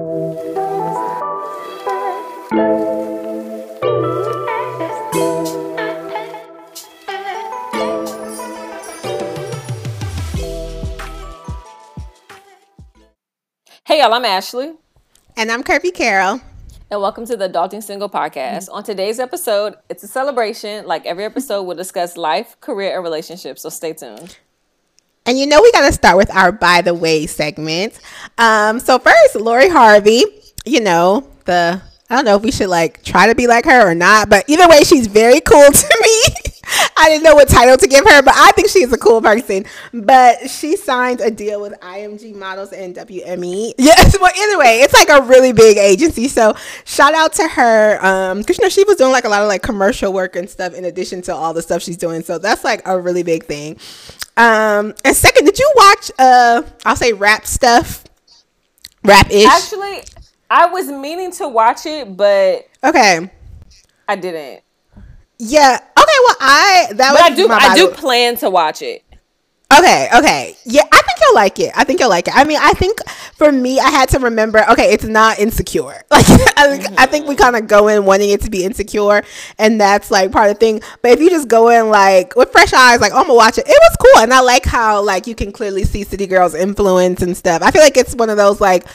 Hey y'all, I'm Ashley. And I'm Kirby Carroll. And welcome to the Adulting Single Podcast. Mm-hmm. On today's episode, it's a celebration. Like every episode, we'll discuss life, career, and relationships. So stay tuned. And you know we got to start with our by the way segment. Um, so first, Lori Harvey. You know the I don't know if we should like try to be like her or not, but either way, she's very cool to me. I didn't know what title to give her, but I think she's a cool person. But she signed a deal with IMG Models and WME. Yes, well, either way, it's like a really big agency. So shout out to her. Um, because you know she was doing like a lot of like commercial work and stuff in addition to all the stuff she's doing. So that's like a really big thing. Um, and second, did you watch uh I'll say rap stuff? Rap ish. Actually, I was meaning to watch it, but okay, I didn't. Yeah. Okay. Well, I that but I do I do plan to watch it. Okay, okay. Yeah, I think you'll like it. I think you'll like it. I mean, I think for me, I had to remember, okay, it's not insecure. Like, I, think, mm-hmm. I think we kind of go in wanting it to be insecure, and that's like part of the thing. But if you just go in like with fresh eyes, like, oh, I'm gonna watch it, it was cool. And I like how, like, you can clearly see City Girls' influence and stuff. I feel like it's one of those, like,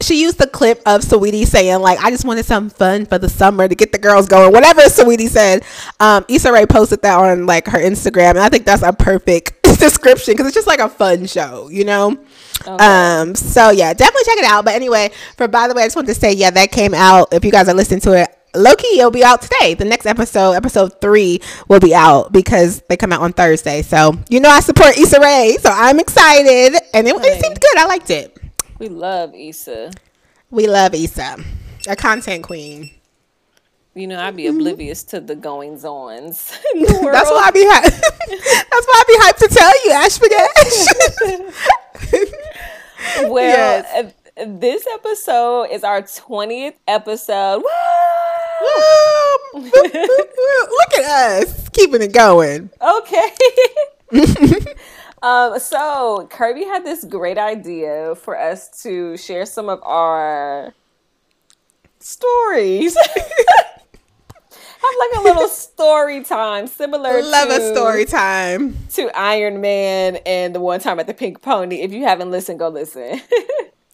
she used the clip of Saweetie saying like, "I just wanted some fun for the summer to get the girls going." Whatever Saweetie said, um, Issa Rae posted that on like her Instagram, and I think that's a perfect description because it's just like a fun show, you know. Okay. Um, so yeah, definitely check it out. But anyway, for by the way, I just wanted to say, yeah, that came out. If you guys are listening to it, Loki, it'll be out today. The next episode, episode three, will be out because they come out on Thursday. So you know I support Issa Rae, so I'm excited, and it, it seemed good. I liked it. We love Issa. We love Issa, a content queen. You know, I'd be mm-hmm. oblivious to the goings ons. That's why I be hyped. That's why I be hyped to tell you, Ash well, yes. uh, this episode is our twentieth episode. Look at us keeping it going. Okay. Um, so Kirby had this great idea for us to share some of our stories. Have like a little story time, similar. Love to, a story time to Iron Man and the one time at the Pink Pony. If you haven't listened, go listen.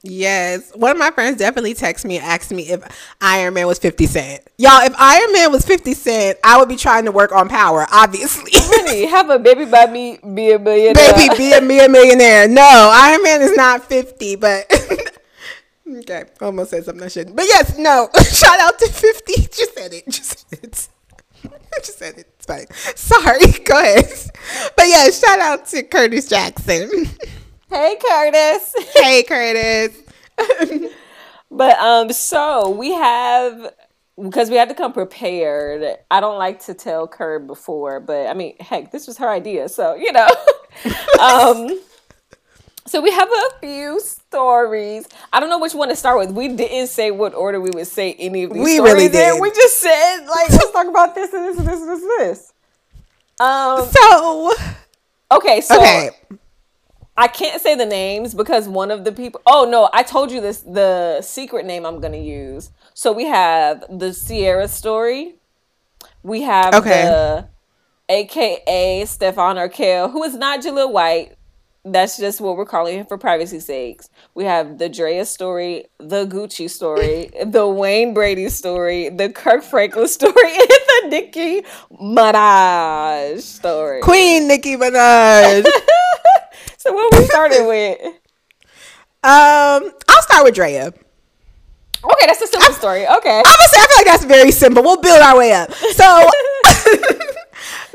Yes. One of my friends definitely texted me and asked me if Iron Man was 50 Cent. Y'all, if Iron Man was 50 Cent, I would be trying to work on power, obviously. Really? Have a baby by me be a millionaire. Baby, be a, be a millionaire. No, Iron Man is not 50, but. okay, almost said something I shouldn't. But yes, no. Shout out to 50. Just said it. Just said it. just said it. It's fine. Sorry. Go ahead. But yeah, shout out to Curtis Jackson. Hey, Curtis. Hey, Curtis. but um, so we have because we had to come prepared. I don't like to tell Curb before, but I mean, heck, this was her idea, so you know. um, so we have a few stories. I don't know which one to start with. We didn't say what order we would say any of these. We really did. We just said like, let's talk about this and this and this and this. And this. Um. So. Okay. So. Okay I can't say the names because one of the people. Oh no, I told you this. The secret name I'm gonna use. So we have the Ciara story. We have okay. the AKA Stefan Urquelle, who is not Jaleel White. That's just what we're calling him for privacy sakes. We have the Draya story, the Gucci story, the Wayne Brady story, the Kirk Franklin story, and the Nicki Minaj story. Queen Nicki Minaj. So what we started with? Um, I'll start with Draya. Okay, that's a simple I, story. Okay. I'm gonna say I feel like that's very simple. We'll build our way up. So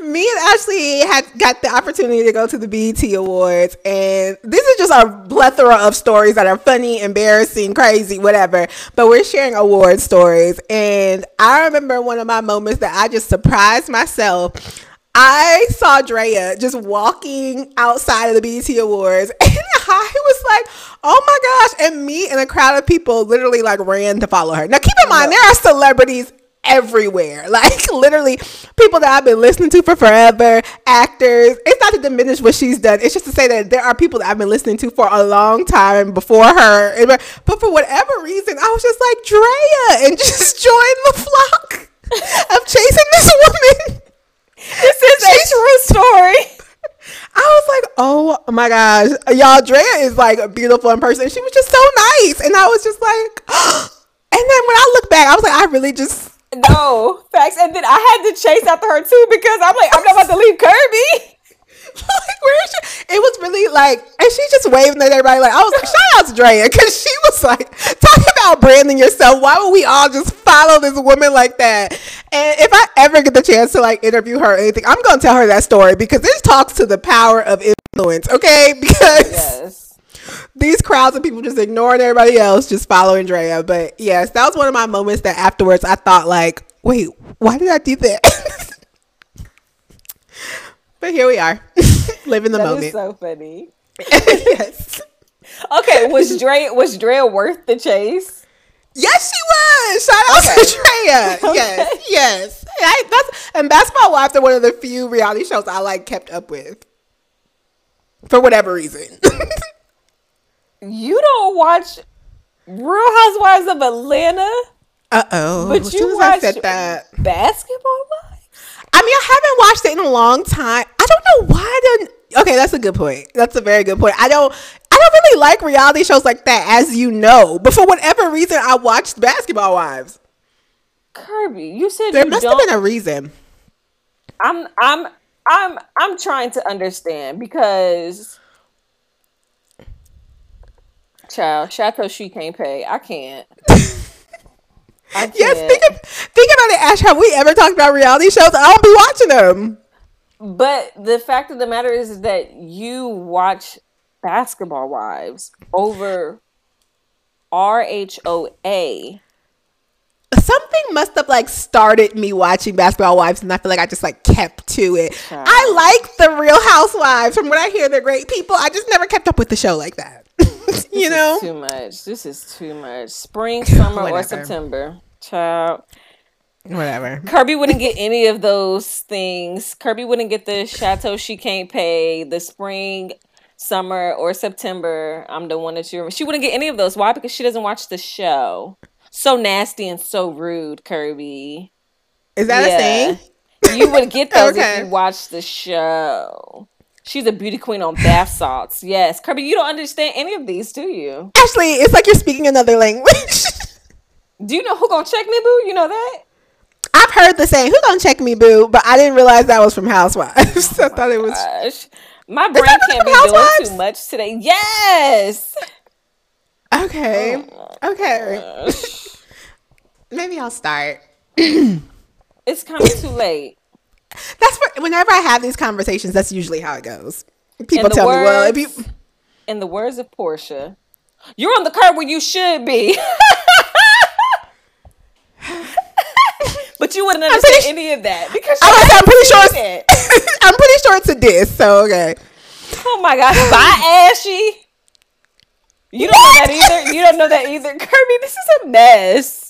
me and Ashley had got the opportunity to go to the BET Awards, and this is just a plethora of stories that are funny, embarrassing, crazy, whatever. But we're sharing award stories, and I remember one of my moments that I just surprised myself I saw Draya just walking outside of the BET Awards, and I was like, "Oh my gosh!" And me and a crowd of people literally like ran to follow her. Now, keep in mind, there are celebrities everywhere. Like literally people that I've been listening to for forever, actors. It's not to diminish what she's done. It's just to say that there are people that I've been listening to for a long time before her. But for whatever reason, I was just like Draya and just joined the flock of chasing this woman. This is a true story. I was like, oh my gosh, y'all, Draya is like beautiful in person. She was just so nice. And I was just like, and then when I look back, I was like, I really just no facts. And then I had to chase after her too because I'm like, I'm not about to leave Kirby. like, where is she? It was really like, and she just waving at everybody. Like, I was like, shout out to Draya because she was like, talking about branding yourself. Why would we all just follow this woman like that? And if I ever get the chance to like interview her or anything, I'm gonna tell her that story because this talks to the power of influence. Okay, because. Yes these crowds of people just ignoring everybody else, just following Draya. But yes, that was one of my moments that afterwards I thought like, wait, why did I do that? but here we are, living the that moment. so funny. yes. Okay, was Draya was Draya worth the chase? Yes, she was. Shout out okay. to Draya. Okay. Yes, yes. I, that's and Basketball Wives are one of the few reality shows I like kept up with for whatever reason. you don't watch Real Housewives of Atlanta? Uh oh. But you watch I said that. Basketball Wives? I mean, I haven't watched it in a long time. I don't know why didn't. Okay, that's a good point. That's a very good point. I don't. I don't really like reality shows like that, as you know. But for whatever reason, I watched Basketball Wives. Kirby, you said there you must have been a reason. I'm. I'm. I'm. I'm trying to understand because Child, Chateau she can't pay. I can't. I can't. Yes, think, of, think about it, Ash. Have we ever talked about reality shows? I don't be watching them. But the fact of the matter is that you watch Basketball Wives over RHOA. Something must have like started me watching Basketball Wives, and I feel like I just like kept to it. I like the Real Housewives. From what I hear, they're great people. I just never kept up with the show like that. you know, too much. This is too much. Spring, summer, or September, child. Whatever. Kirby wouldn't get any of those things. Kirby wouldn't get the chateau she can't pay, the spring, summer, or September. I'm the one that you. She wouldn't get any of those. Why? Because she doesn't watch the show. So nasty and so rude, Kirby. Is that yeah. a thing? You would get those okay. if you watched the show. She's a beauty queen on bath salts. Yes, Kirby, you don't understand any of these, do you? Ashley, it's like you're speaking another language. do you know who gonna check me, boo? You know that? I've heard the saying, "Who gonna check me, boo?" But I didn't realize that was from Housewives. Oh I thought it was. Oh gosh. My brain can't be Housewives? doing too much today. Yes. Okay. Oh okay. Maybe I'll start. it's kind of too late. That's what, whenever I have these conversations, that's usually how it goes. People tell words, me, well, if you. In the words of Porsha, you're on the curb where you should be. but you wouldn't understand pretty, any of that because I'm, I'm pretty sure it's, I'm pretty sure it's a diss. So okay. Oh my gosh! Bye, Ashy. You don't what? know that either. You don't know that either, Kirby. This is a mess.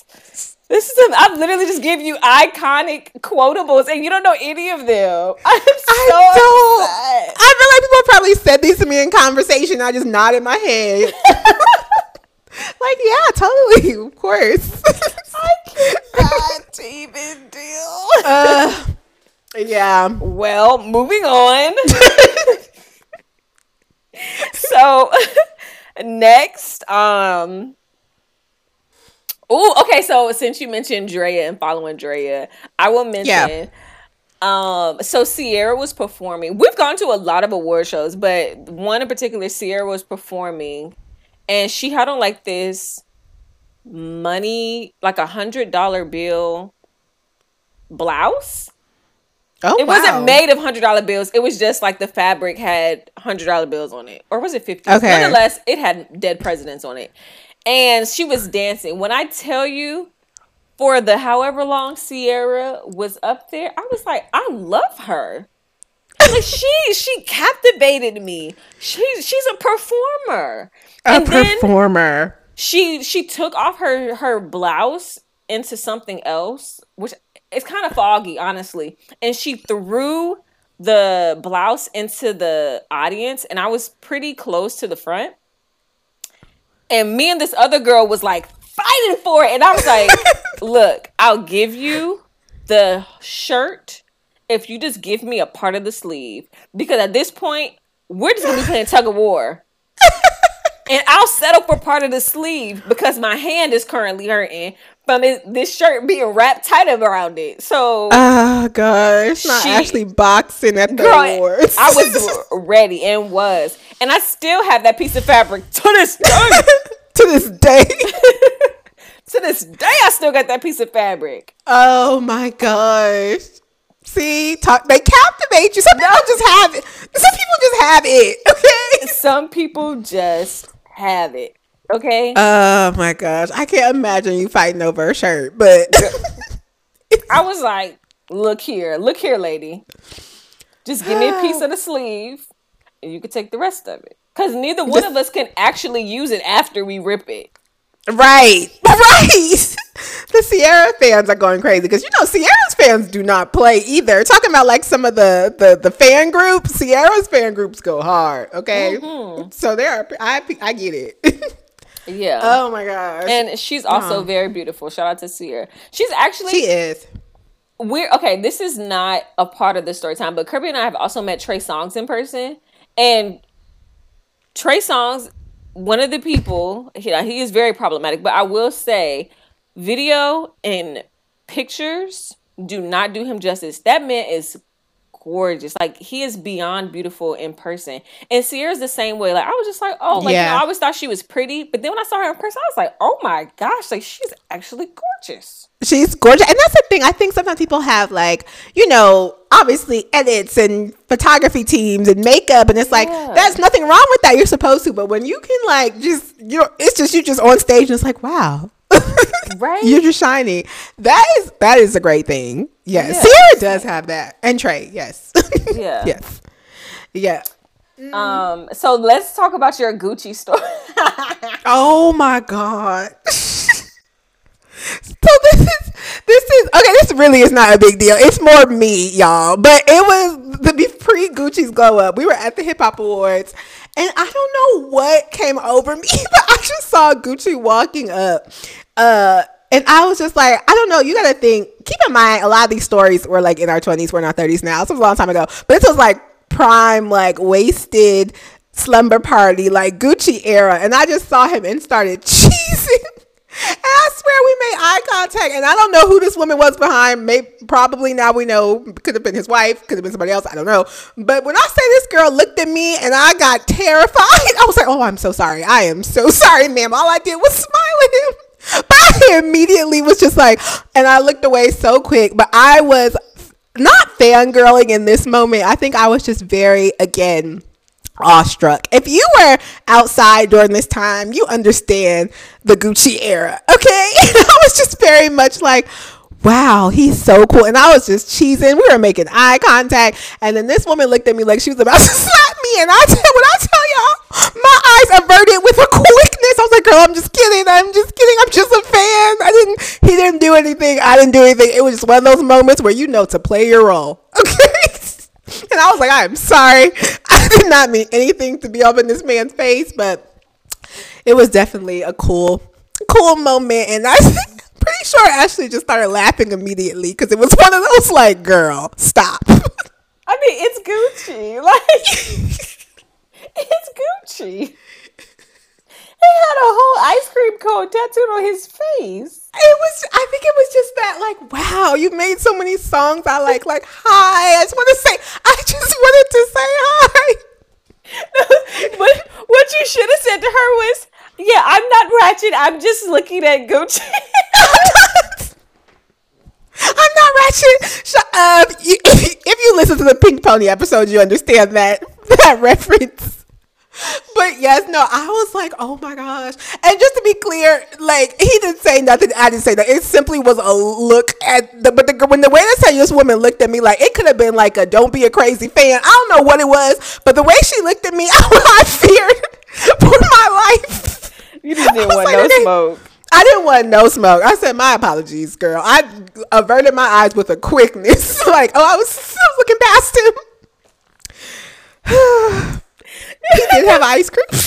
This is a, I've literally just gave you iconic quotables and you don't know any of them. I'm so I don't. Upset. I feel like people probably said these to me in conversation. I just nodded my head. like, yeah, totally, of course. I cannot even deal. Uh, yeah. Well, moving on. so next, um, Oh, okay. So since you mentioned Draya and following Draya, I will mention. Yeah. Um, so Ciara was performing. We've gone to a lot of award shows, but one in particular, Ciara was performing, and she had on like this money, like a hundred dollar bill blouse. Oh, it wow. wasn't made of hundred dollar bills. It was just like the fabric had hundred dollar bills on it, or was it fifty? Okay. Nonetheless, it had dead presidents on it, and she was dancing. When I tell you, for the however long Ciara was up there, I was like, I love her. Like she she captivated me. She's she's a performer. A and performer. She she took off her her blouse into something else, which it's kind of foggy, honestly. And she threw the blouse into the audience, and I was pretty close to the front. And me and this other girl was like fighting for it, and I was like, "Look, I'll give you the shirt if you just give me a part of the sleeve, because at this point, we're just gonna be playing tug of war." and I'll settle for part of the sleeve because my hand is currently hurting from it, this shirt being wrapped tight around it. So, oh gosh, not she, actually boxing at the girl, awards. I was ready and was, and I still have that piece of fabric to this day. to this day. to this day, I still got that piece of fabric. Oh my gosh. See, talk, they captivate you. Some people just have it. Some people just have it. Okay. Some people just have it. Okay. Oh my gosh. I can't imagine you fighting over a shirt, but I was like, look here, look here, lady. Just give me a piece of the sleeve and you can take the rest of it. Because neither one of us can actually use it after we rip it. Right. Right. the Ciara fans are going crazy because you know Ciara's fans do not play either. Talking about like some of the the, the fan groups, Ciara's fan groups go hard. Okay, mm-hmm. so there, are I I get it. yeah. Oh my gosh. And she's also very beautiful. Shout out to Ciara. She's actually she is. We're okay. This is not a part of the story time, but Kirby and I have also met Trey Songz in person, and Trey Songz one of the people, you know, he is very problematic, but I will say video and pictures do not do him justice. That man is gorgeous. Like he is beyond beautiful in person. And Ciara's the same way. Like I was just like, oh, like yeah. you know, I always thought she was pretty, but then when I saw her in person, I was like, oh my gosh, like she's actually gorgeous. She's gorgeous, and that's the thing. I think sometimes people have like, you know, obviously edits and photography teams and makeup, and it's like yeah. there's nothing wrong with that. You're supposed to, but when you can like just you know, it's just you just on stage and it's like, wow, right? You're just shiny. That is that is a great thing. Yes, yeah. Ciara does have that, and Trey. Yes. Yeah. yes. Yeah. Um. So let's talk about your Gucci story. oh my god. So this is this is okay. This really is not a big deal. It's more me, y'all. But it was the pre Gucci's glow up. We were at the Hip Hop Awards, and I don't know what came over me, but I just saw Gucci walking up. Uh, and I was just like, I don't know. You got to think. Keep in mind, a lot of these stories were like in our twenties, we're in our thirties now. This was a long time ago, but this was like prime, like wasted slumber party, like Gucci era. And I just saw him and started cheesing. And I swear we made eye contact, and I don't know who this woman was behind. Maybe probably now we know could have been his wife, could have been somebody else. I don't know. But when I say this girl looked at me and I got terrified, I was like, "Oh, I'm so sorry. I am so sorry, ma'am. All I did was smile at him." But I immediately was just like, and I looked away so quick. But I was not fangirling in this moment. I think I was just very again awestruck. If you were outside during this time, you understand the Gucci era, okay? I was just very much like, wow, he's so cool. And I was just cheesing. We were making eye contact. And then this woman looked at me like she was about to slap me. And I tell when I tell y'all, my eyes averted with a quickness. I was like, girl, I'm just kidding. I'm just kidding. I'm just a fan. I didn't he didn't do anything. I didn't do anything. It was just one of those moments where you know to play your role. Okay. And I was like, I'm sorry. I did not mean anything to be up in this man's face, but it was definitely a cool, cool moment. And I pretty sure Ashley just started laughing immediately because it was one of those like, girl, stop. I mean, it's Gucci. Like, it's Gucci. He had a whole ice cream cone tattooed on his face. It was. I think it was just that. Like, wow, you made so many songs. I like. Like, hi. I just want to say. I just wanted to say hi. what What you should have said to her was, "Yeah, I'm not ratchet. I'm just looking at Gucci." I'm not ratchet. Shut up. You, if you listen to the Pink Pony episode, you understand that that reference but yes, no, I was like, oh my gosh. And just to be clear, like he didn't say nothing. I didn't say that. It simply was a look at the but the when the way they say this woman looked at me, like it could have been like a don't be a crazy fan. I don't know what it was, but the way she looked at me, I, I feared for my life. You just didn't want like, no smoke. I didn't want no smoke. I said, my apologies, girl. I averted my eyes with a quickness. like, oh, I was, I was looking past him. he did have ice cream.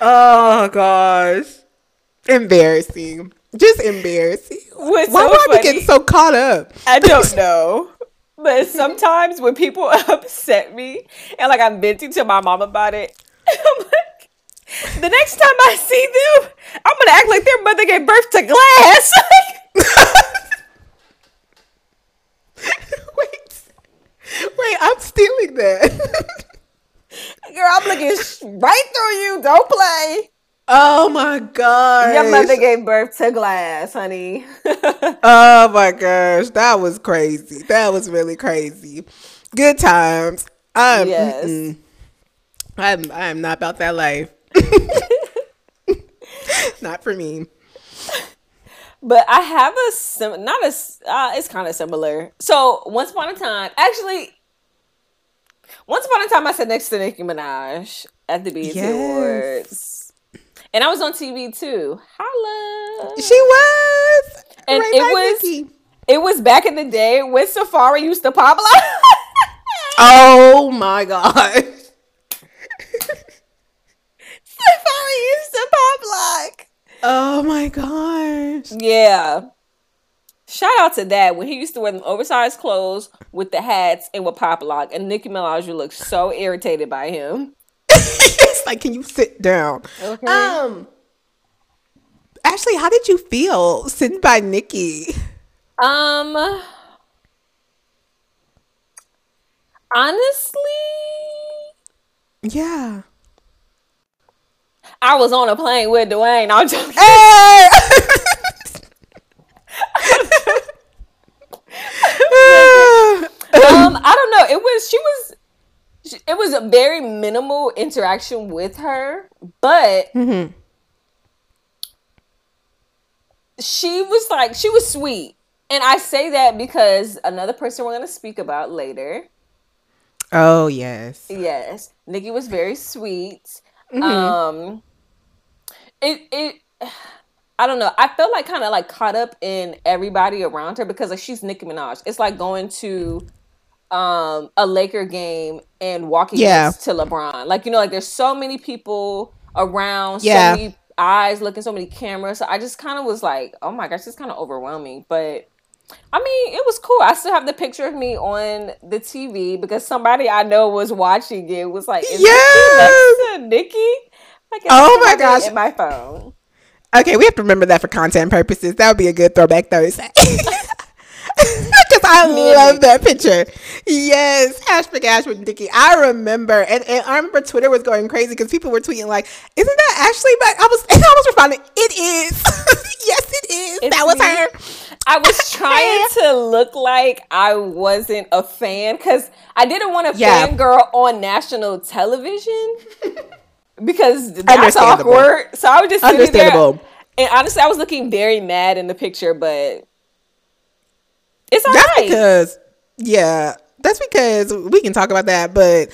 oh gosh, embarrassing. Just embarrassing. What's Why so would I be getting so caught up? I don't know. But sometimes when people upset me and like I'm venting to my mom about it, I'm like, the next time I see them, I'm gonna act like their mother gave birth to glass. wait, wait, I'm stealing that. Girl, I'm looking right through you. Don't play. Oh my god! Your mother gave birth to glass, honey. oh my gosh, that was crazy. That was really crazy. Good times. I'm, yes. I'm I'm not about that life. not for me. But I have a sim not a uh, it's kind of similar. So once upon a time, actually, once upon a time, I sat next to Nicki Minaj at the BET yes. Awards, and I was on TV too. Holla, she was, and right it was Nicki. it was back in the day when Safaree used to pop like. oh my god. Safaree used to pop like. Oh my gosh. Yeah. Shout out to that when he used to wear them oversized clothes with the hats and with pop lock, and Nicki Minaj looked so irritated by him. it's like, can you sit down? Okay. Um, Ashley, how did you feel sitting by Nicki? Um, honestly, yeah. I was on a plane with Dwayne. I'm joking. Hey! um, I don't know. It was she was it was a very minimal interaction with her, but mm-hmm. she was like she was sweet. And I say that because another person we're going to speak about later. Oh, yes. Yes. Nicki was very sweet. Mm-hmm. Um it it I don't know. I felt like kind of like caught up in everybody around her because like she's Nicki Minaj. It's like going to um a Laker game and walking yeah. to LeBron. Like you know, like there's so many people around, yeah. so many eyes looking, so many cameras. So I just kind of was like, oh my gosh, it's kind of overwhelming. But I mean, it was cool. I still have the picture of me on the TV because somebody I know was watching it. Was like, is yes! Nicki? Like, oh my gosh, in my phone. Okay, we have to remember that for content purposes. That would be a good throwback Thursday. I love that picture. Yes, hashtag Ash with Nicki. I remember, and, and I remember Twitter was going crazy because people were tweeting like, "Isn't that Ashley?" But I was, and I was responding, "It is. yes, it is. It's that was me. her." I was trying to look like I wasn't a fan because I didn't want to yeah. fangirl on national television because that's awkward. So I was just sitting there. And honestly, I was looking very mad in the picture, but it's all that's right. because yeah, that's because we can talk about that, but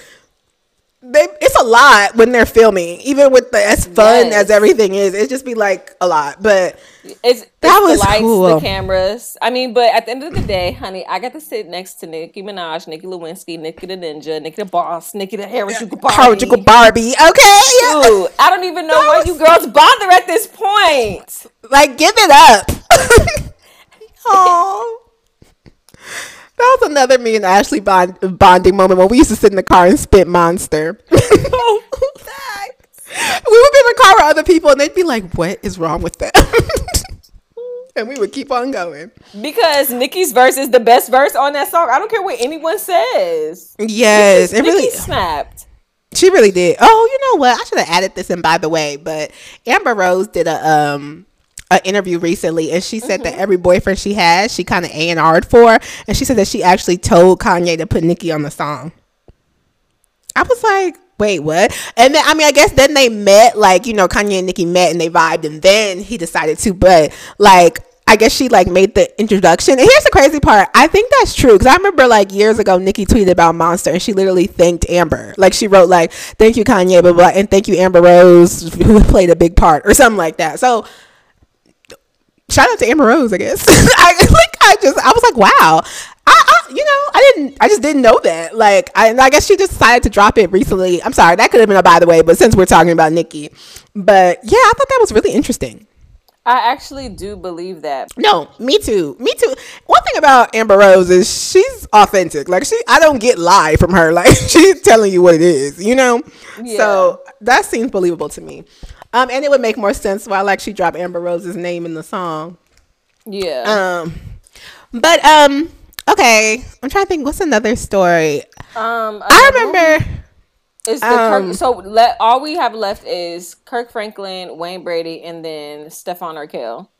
they it's a lot when they're filming. Even with the as fun yes. as everything is, it just be like a lot. But it's that it's was the lights, cool. the cameras. I mean, but at the end of the day, honey, I got to sit next to Nicki Minaj, Nicki Lewinsky, Nicki the Ninja, Nicki the Boss, Nicki the Harajuku Barbie. Harajuku Barbie. Okay. I don't even know why you girls bother at this point. Like, give it up. Oh. That was another me and Ashley bond, bonding moment when we used to sit in the car and spit monster. oh, we would be in the car with other people and they'd be like, "What is wrong with them?" and we would keep on going because Nicki's verse is the best verse on that song. I don't care what anyone says. Yes, it really Nicki snapped. She really did. Oh, you know what? I should have added this in by the way, but Amber Rose did a um an interview recently and she said mm-hmm. that every boyfriend she has, she kind of A and R'd for, and she said that she actually told Kanye to put Nicki on the song. I was like, wait, what? And then I mean, I guess then they met, like you know, Kanye and Nicki met and they vibed, and then he decided to. But like, I guess she like made the introduction. And here's the crazy part. I think that's true because I remember like years ago, Nicki tweeted about Monster and she literally thanked Amber. Like she wrote like, "Thank you Kanye," blah blah, and thank you Amber Rose who played a big part or something like that. So shout out to Amber Rose, I guess. I like I just I was like, wow. I, I, you know I didn't I just didn't know that like I I guess she just decided to drop it recently. I'm sorry that could have been a by the way, but since we're talking about Nicki, but yeah, I thought that was really interesting. I actually do believe that. No, me too. Me too. One thing about Amber Rose is she's authentic. Like she I don't get lie from her. Like she's telling you what it is, you know? Yeah. So that seems believable to me. Um and it would make more sense why I like she dropped Amber Rose's name in the song. Yeah. Um but um okay, I'm trying to think what's another story. Um I remember is the um, Kirk, so let all we have left is Kirk Franklin, Wayne Brady, and then Stefan Urquelle.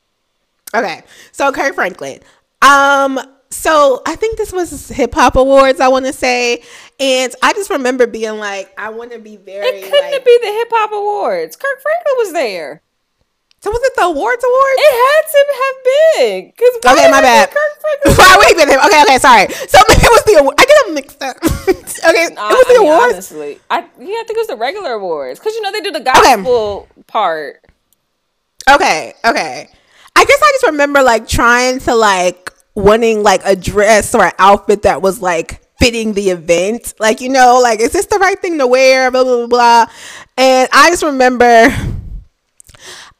Okay, so Kirk Franklin. Um, so I think this was Hip Hop Awards. I want to say, and I just remember being like, I want to be very. It couldn't like, be the Hip Hop Awards. Kirk Franklin was there. So was it the awards awards? It had to have been. Cause okay, my bad. Why been there? Okay, okay, sorry. So maybe it was the award. I get them mixed up. okay, nah, it was the I mean, awards. Honestly, I yeah, I think it was the regular awards because you know they do the gospel okay. part. Okay, okay. I guess I just remember like trying to like wanting like a dress or an outfit that was like fitting the event. Like, you know, like, is this the right thing to wear? Blah, blah, blah, blah. And I just remember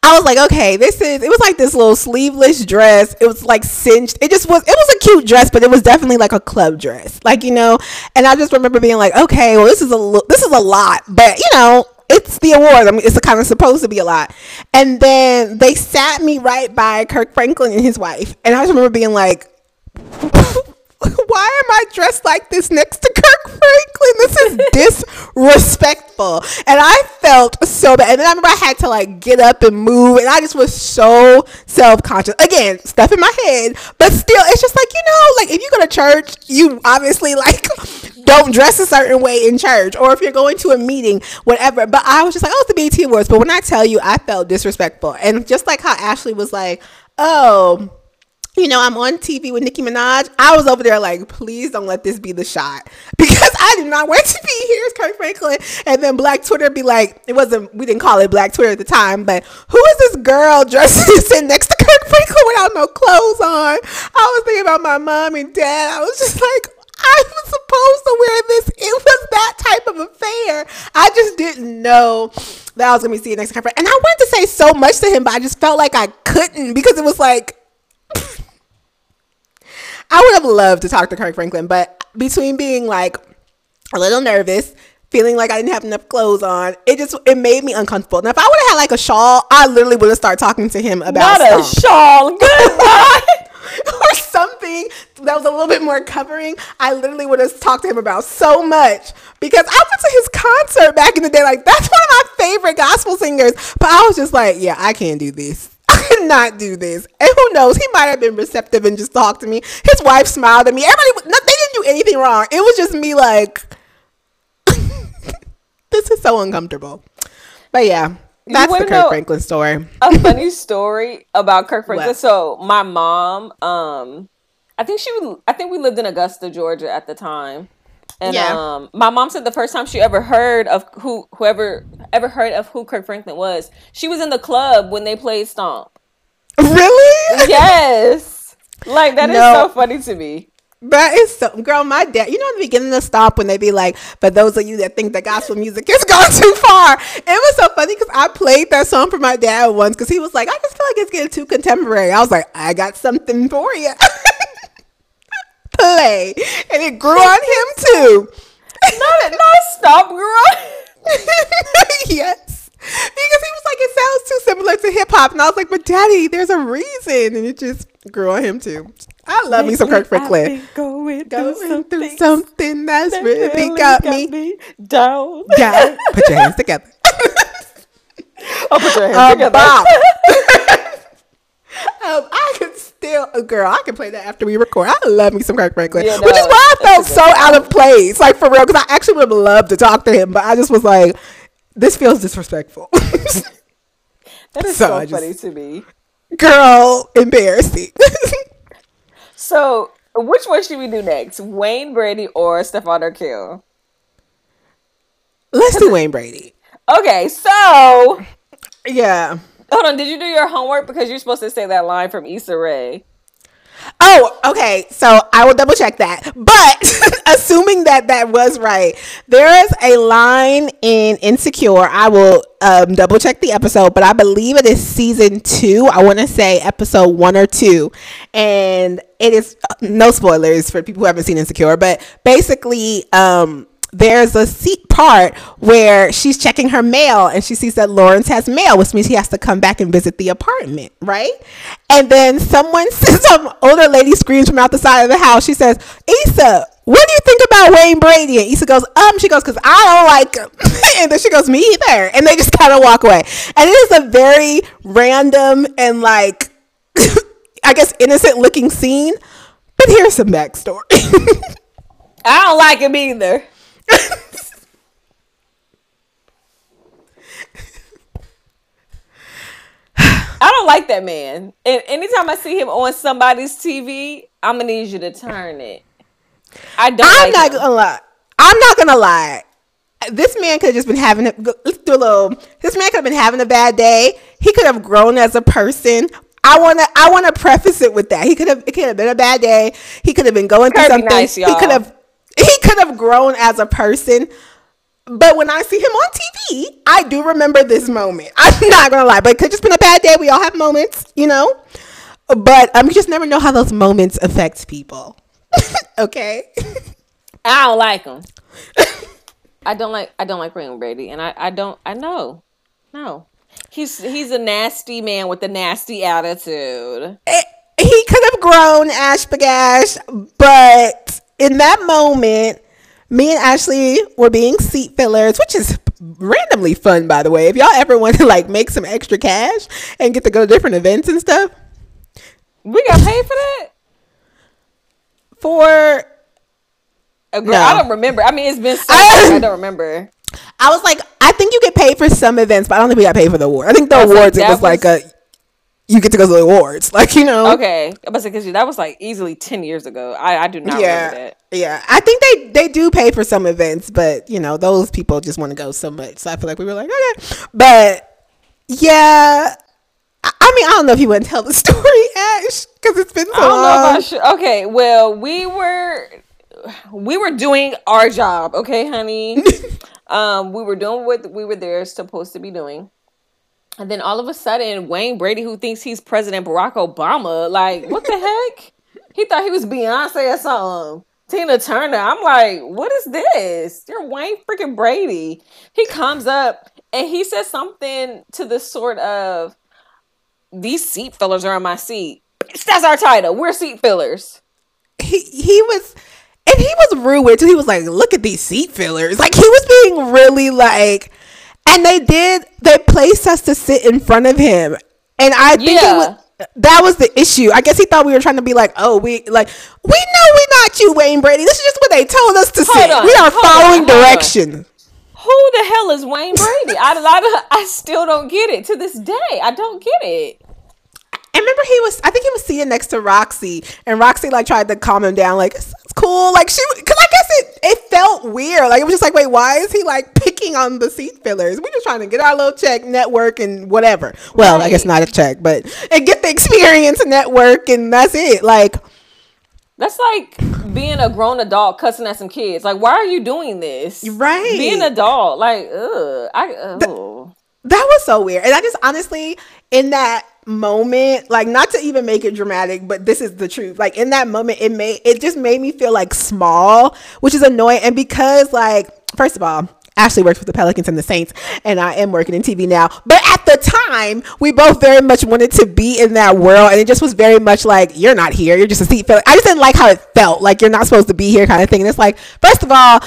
I was like, okay, this is. It was like this little sleeveless dress. It was like cinched. It just was. It was a cute dress, but it was definitely like a club dress, like you know. And I just remember being like, okay, well, this is a this is a lot, but you know, it's the award. I mean, it's kind of supposed to be a lot. And then they sat me right by Kirk Franklin and his wife, and I just remember being like. why am I dressed like this next to Kirk Franklin? This is disrespectful. And I felt so bad. And then I remember I had to like get up and move. And I just was so self conscious. Again, stuff in my head. But still, it's just like, you know, like if you go to church, you obviously like don't dress a certain way in church. Or if you're going to a meeting, whatever. But I was just like, oh, it's the BET Awards. But when I tell you, I felt disrespectful. And just like how Ashley was like, oh, you know, I'm on TV with Nicki Minaj. I was over there like, please don't let this be the shot because I did not want to be here. It's Kirk Franklin, and then Black Twitter be like, it wasn't. We didn't call it Black Twitter at the time, but who is this girl dressed sitting next to Kirk Franklin without no clothes on? I was thinking about my mom and dad. I was just like, I was supposed to wear this. It was that type of affair. I just didn't know that I was gonna be seeing next to Kirk Franklin, and I wanted to say so much to him, but I just felt like I couldn't because it was like. I would have loved to talk to Kirk Franklin, but between being like a little nervous, feeling like I didn't have enough clothes on, it just it made me uncomfortable. Now, if I would have had like a shawl, I literally would have started talking to him about not a shawl, goodbye. or something that was a little bit more covering, I literally would have talked to him about so much because I went to his concert back in the day. Like that's one of my favorite gospel singers, but I was just like, yeah, I can't do this. Not do this. And who knows? He might have been receptive and just talked to me. His wife smiled at me. Everybody, no, they didn't do anything wrong. It was just me like, this is so uncomfortable. But yeah, that's the Kirk Franklin story. a funny story about Kirk Franklin. What? So my mom, um, I think she, I think we lived in Augusta, Georgia at the time. And yeah. um, my mom said the first time she ever heard of who whoever ever heard of who Kirk Franklin was, she was in the club when they played Stomp. Really? Yes. Like that no. is so funny to me. That is so, girl. My dad, you know, in the beginning of stop when they be like, "For those of you that think that gospel music has gone too far," it was so funny because I played that song for my dad once because he was like, "I just feel like it's getting too contemporary." I was like, "I got something for you." play, and it grew on him too. not not stop growing. yes, because he was like, it sounds too similar to hip hop, and I was like, but Daddy, there's a reason, and it just grew on him too. I love Lately me some Kirk Franklin. Going, going through, through something that's that really, really got, got me, me down. Down. Put your hands together. I'll put your hands um, together. um, I could still, uh, girl, I can play that after we record. I love me some Kirk Franklin, yeah, no, which is why I felt so out of place, like for real, because I actually would have loved to talk to him, but I just was like, this feels disrespectful. that is so, so just, funny to me. Girl, embarrassing. so, which one should we do next? Wayne Brady or Stefan Urquelle? Let's do Wayne Brady. Okay, so yeah. Hold on, did you do your homework because you're supposed to say that line from Issa Rae? Oh, okay. So I will double check that. But assuming that that was right, there is a line in Insecure. I will um, double check the episode, but I believe it is season two. I want to say episode one or two. And it is no spoilers for people who haven't seen Insecure, but basically, um, there's a seat part where she's checking her mail and she sees that Lawrence has mail, which means he has to come back and visit the apartment, right? And then someone, some older lady screams from out the side of the house. She says, Issa, what do you think about Wayne Brady? And Issa goes, um, she goes, because I don't like him. and then she goes, me either. And they just kind of walk away. And it is a very random and like, I guess, innocent looking scene. But here's some backstory. I don't like him either. I don't like that man. And anytime I see him on somebody's TV, I'm gonna need you to turn it. I don't. I'm like not him. gonna lie. I'm not gonna lie. This man could have just been having a, let's do a little. This man could have been having a bad day. He could have grown as a person. I wanna I wanna preface it with that. He could have it could have been a bad day. He could have been going through something. Nice, he could have he could have grown as a person. But when I see him on TV, I do remember this moment. I'm not gonna lie, but it could just been a bad day. We all have moments, you know. But um, you just never know how those moments affect people. okay. I don't like him. I don't like I don't like Wayne Brady, and I I don't I know, no. He's he's a nasty man with a nasty attitude. It, he could have grown Ash Bagash, but in that moment, me and Ashley were being seat fillers, which is randomly fun, by the way. If y'all ever want to like make some extra cash and get to go to different events and stuff, we got paid for that. For a girl, no. I don't remember. I mean, it's been so I, long, I don't remember. I was like, I think you get paid for some events, but I don't think we got paid for the award. I think the I awards like, it was, was like a you get to go to the awards, like you know. Okay, but because that was like easily ten years ago. I, I do not yeah, remember that. Yeah, I think they they do pay for some events, but you know those people just want to go so much. So I feel like we were like okay, but yeah. I mean, I don't know if you want to tell the story, Ash, because it's been so I don't long. know if I should. Okay, well, we were we were doing our job, okay, honey. um, we were doing what we were there supposed to be doing. And then all of a sudden, Wayne Brady, who thinks he's President Barack Obama, like, what the heck? He thought he was Beyonce or something. Tina Turner. I'm like, what is this? You're Wayne freaking Brady. He comes up and he says something to the sort of, these seat fillers are on my seat. That's our title. We're seat fillers. He he was and he was rude too. He was like, look at these seat fillers. Like he was being really like and they did. They placed us to sit in front of him, and I think yeah. it was that was the issue. I guess he thought we were trying to be like, oh, we like we know we're not you, Wayne Brady. This is just what they told us to hold sit. On, we are following on, directions. Who the hell is Wayne Brady? I, I, I still don't get it to this day. I don't get it. Remember he was. I think he was seated next to Roxy, and Roxy like tried to calm him down, like it's, it's cool. Like she, because I guess it it felt weird. Like it was just like, wait, why is he like picking on the seat fillers? We're just trying to get our little check, network, and whatever. Well, right. I guess not a check, but and get the experience, network, and that's it. Like that's like being a grown adult cussing at some kids. Like, why are you doing this? Right, being an adult. Like, ugh, I. Ugh. Oh. that was so weird, and I just honestly in that moment like not to even make it dramatic but this is the truth like in that moment it made it just made me feel like small which is annoying and because like first of all Ashley works with the Pelicans and the Saints, and I am working in TV now. But at the time, we both very much wanted to be in that world, and it just was very much like, you're not here, you're just a seat filler. I just didn't like how it felt, like you're not supposed to be here, kind of thing. And it's like, first of all,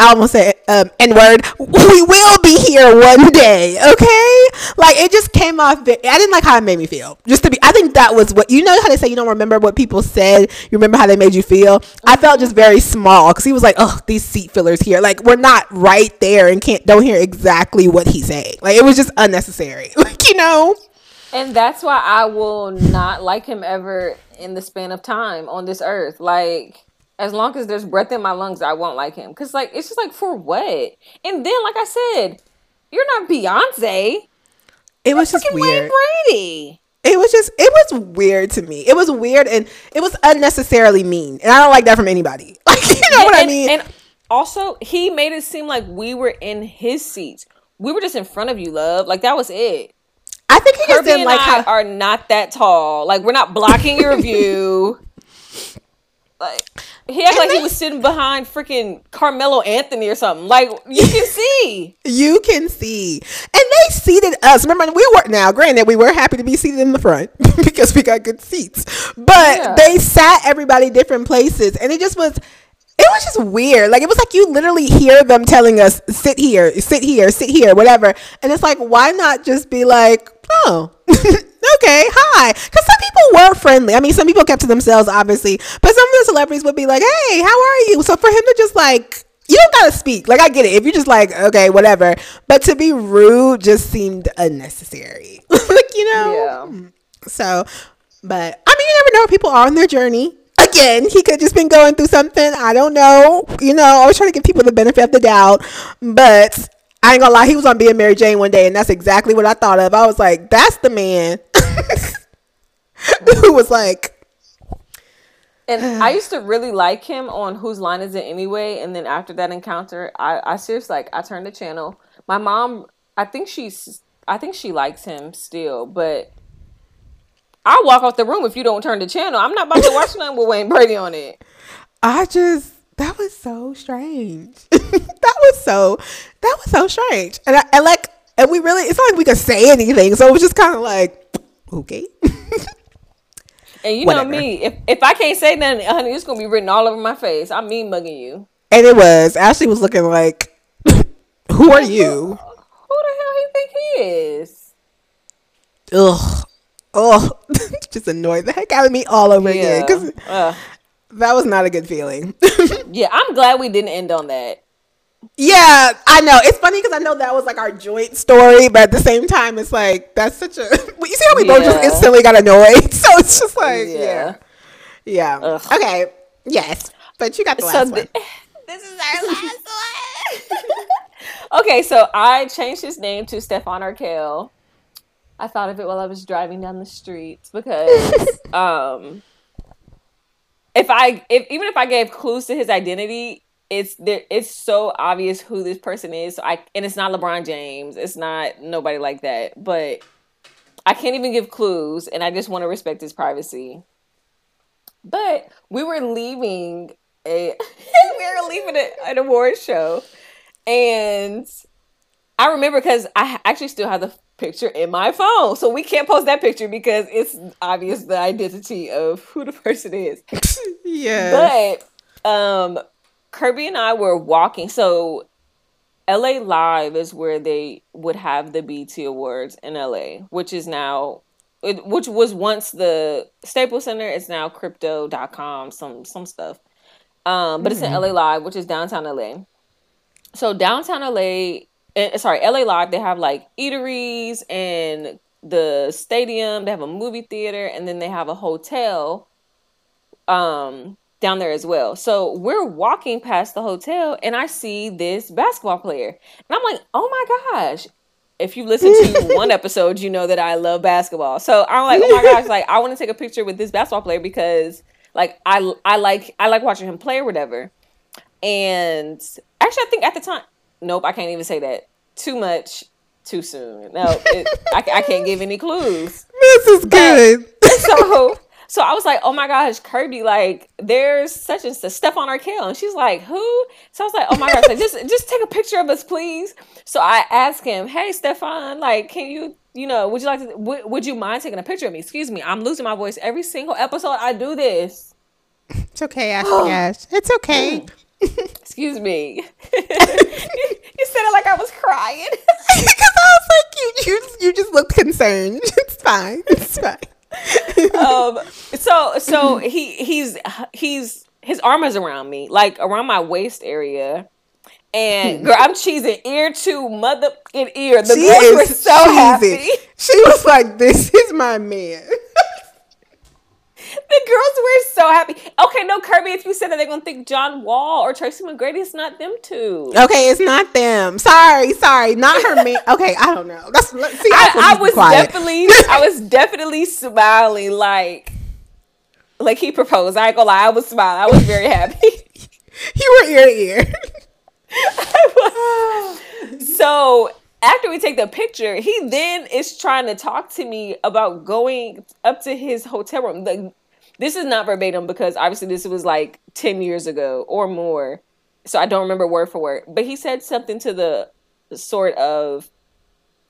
I almost said um, N word. We will be here one day, okay? Like it just came off. I didn't like how it made me feel. Just to be, I think that was what you know how they say you don't remember what people said. You remember how they made you feel. I felt just very small because he was like, "Oh, these seat fillers here. Like we're not right there and can't don't hear exactly what he's saying. Like it was just unnecessary. Like you know." And that's why I will not like him ever in the span of time on this earth. Like, as long as there's breath in my lungs, I won't like him. Cause like it's just like for what? And then, like I said, you're not Beyonce. It was just weird. Wayne Brady. It was just it was weird to me. It was weird and it was unnecessarily mean. And I don't like that from anybody. Like you know what I mean? And also, he made it seem like we were in his seats. We were just in front of you, love. Like that was it. I think he just Kirby didn't and like I how are not that tall. Like we're not blocking your view. Like he acted like he was sitting behind freaking Carmelo Anthony or something. Like you can see. you can see. And they seated us. Remember, we were now, granted, we were happy to be seated in the front because we got good seats. But Yeah. they sat everybody different places. And it just was it was just weird. Like it was like you literally hear them telling us, sit here, sit here, sit here, whatever. And it's like, why not just be like, oh, okay, hi. Because some people were friendly. I mean, some people kept to themselves, obviously, but some of the celebrities would be like, hey, how are you? So for him to just like, you don't gotta speak. Like I get it. If you're just like, okay, whatever. But to be rude just seemed unnecessary. like, you know? Yeah. So, but I mean, you never know. where People are on their journey. Again, he could just been going through something. I don't know. You know, I was trying to give people the benefit of the doubt, but I ain't gonna lie. He was on being Mary Jane one day, and that's exactly what I thought of. I was like, that's the man who was like, And I used to really like him on Whose Line Is It Anyway? And then after that encounter, I, I seriously like I turned the channel. My mom, I think she's, I think she likes him still, but I'll walk off the room if you don't turn the channel. I'm not about to watch nothing with Wayne Brady on it. I just that was so strange. that was so that was so strange, and I, and like, and we really it's not like we could say anything, so it was just kind of like, okay. And you Whatever. know me, if if I can't say nothing, honey, it's gonna be written all over my face. I'm mean mugging you. And it was. Ashley was looking like, "Who are you?" Who the hell he think he is? Ugh. Oh, just annoyed the heck out of me all over again Yeah. because Uh, that was not a good feeling. yeah, I'm glad we didn't end on that. Yeah, I know. It's funny because I know that was like our joint story, but at the same time, it's like that's such a. You see how we both just instantly got annoyed? So it's just like, yeah, Yeah. yeah. Okay, yes, but you got the So last one. this is our last one. okay, so I changed his name to Stefan Urquelle. I thought of it while I was driving down the streets because um if I if even if I gave clues to his identity, it's there it's so obvious who this person is. So I and it's not LeBron James. It's not nobody like that. But I can't even give clues and I just want to respect his privacy. But we were leaving a we were leaving a, an award show and I remember because I actually still have the picture in my phone. So we can't post that picture because it's obvious the identity of who the person is. yeah, But um Kirby and I were walking. So LA Live is where they would have the BET Awards in LA, which is now it, which was once the Staples Center, it's now crypto.com, some some stuff. Um, but it's in LA Live, which is downtown LA. So downtown LA, eh, sorry, LA Live, they have like eateries and the stadium, they have a movie theater, and then they have a hotel um down there as well. So we're walking past the hotel and I see this basketball player. And I'm like, "Oh my gosh." If you listen to one episode, you know that I love basketball. So I'm like, "Oh my gosh, like I want to take a picture with this basketball player because like I I like I like watching him play or whatever." And actually I think at the time nope, I can't even say that. Too much too soon. No, it, I, I can't give any clues this is good. so so I was like, oh my gosh, Kirby, like there's such and such Stefan Urquelle. And she's like, who? So I was like, oh my gosh, like just just take a picture of us, please. So I asked him, hey Stefan, like, can you, you know, would you like to would, would you mind taking a picture of me? Excuse me, I'm losing my voice every single episode I do this. It's okay, Ashley Ash. It's okay. Mm. Excuse me. you said it like I was crying. Because I was like, you, you, you just looked concerned. It's fine. It's fine. Um so so he he's he's his arm is around me like around my waist area And girl, I'm cheesing ear to mother in ear. The she girls were so cheesy. happy. She was like, "This is my man." the girls were so happy. Okay, no, Kirby, if you said that they're gonna think John Wall or Tracy McGrady, it's not them two. Okay, it's not them. Sorry, sorry, not her man. Okay, I don't know. That's see, I, I was definitely, I was definitely smiling like, like he proposed. I ain't gonna lie, I was smiling. I was very happy. you were ear to ear. so after we take the picture, he then is trying to talk to me about going up to his hotel room. The, this is not verbatim because obviously this was like 10 years ago or more. So I don't remember word for word. But he said something to the sort of,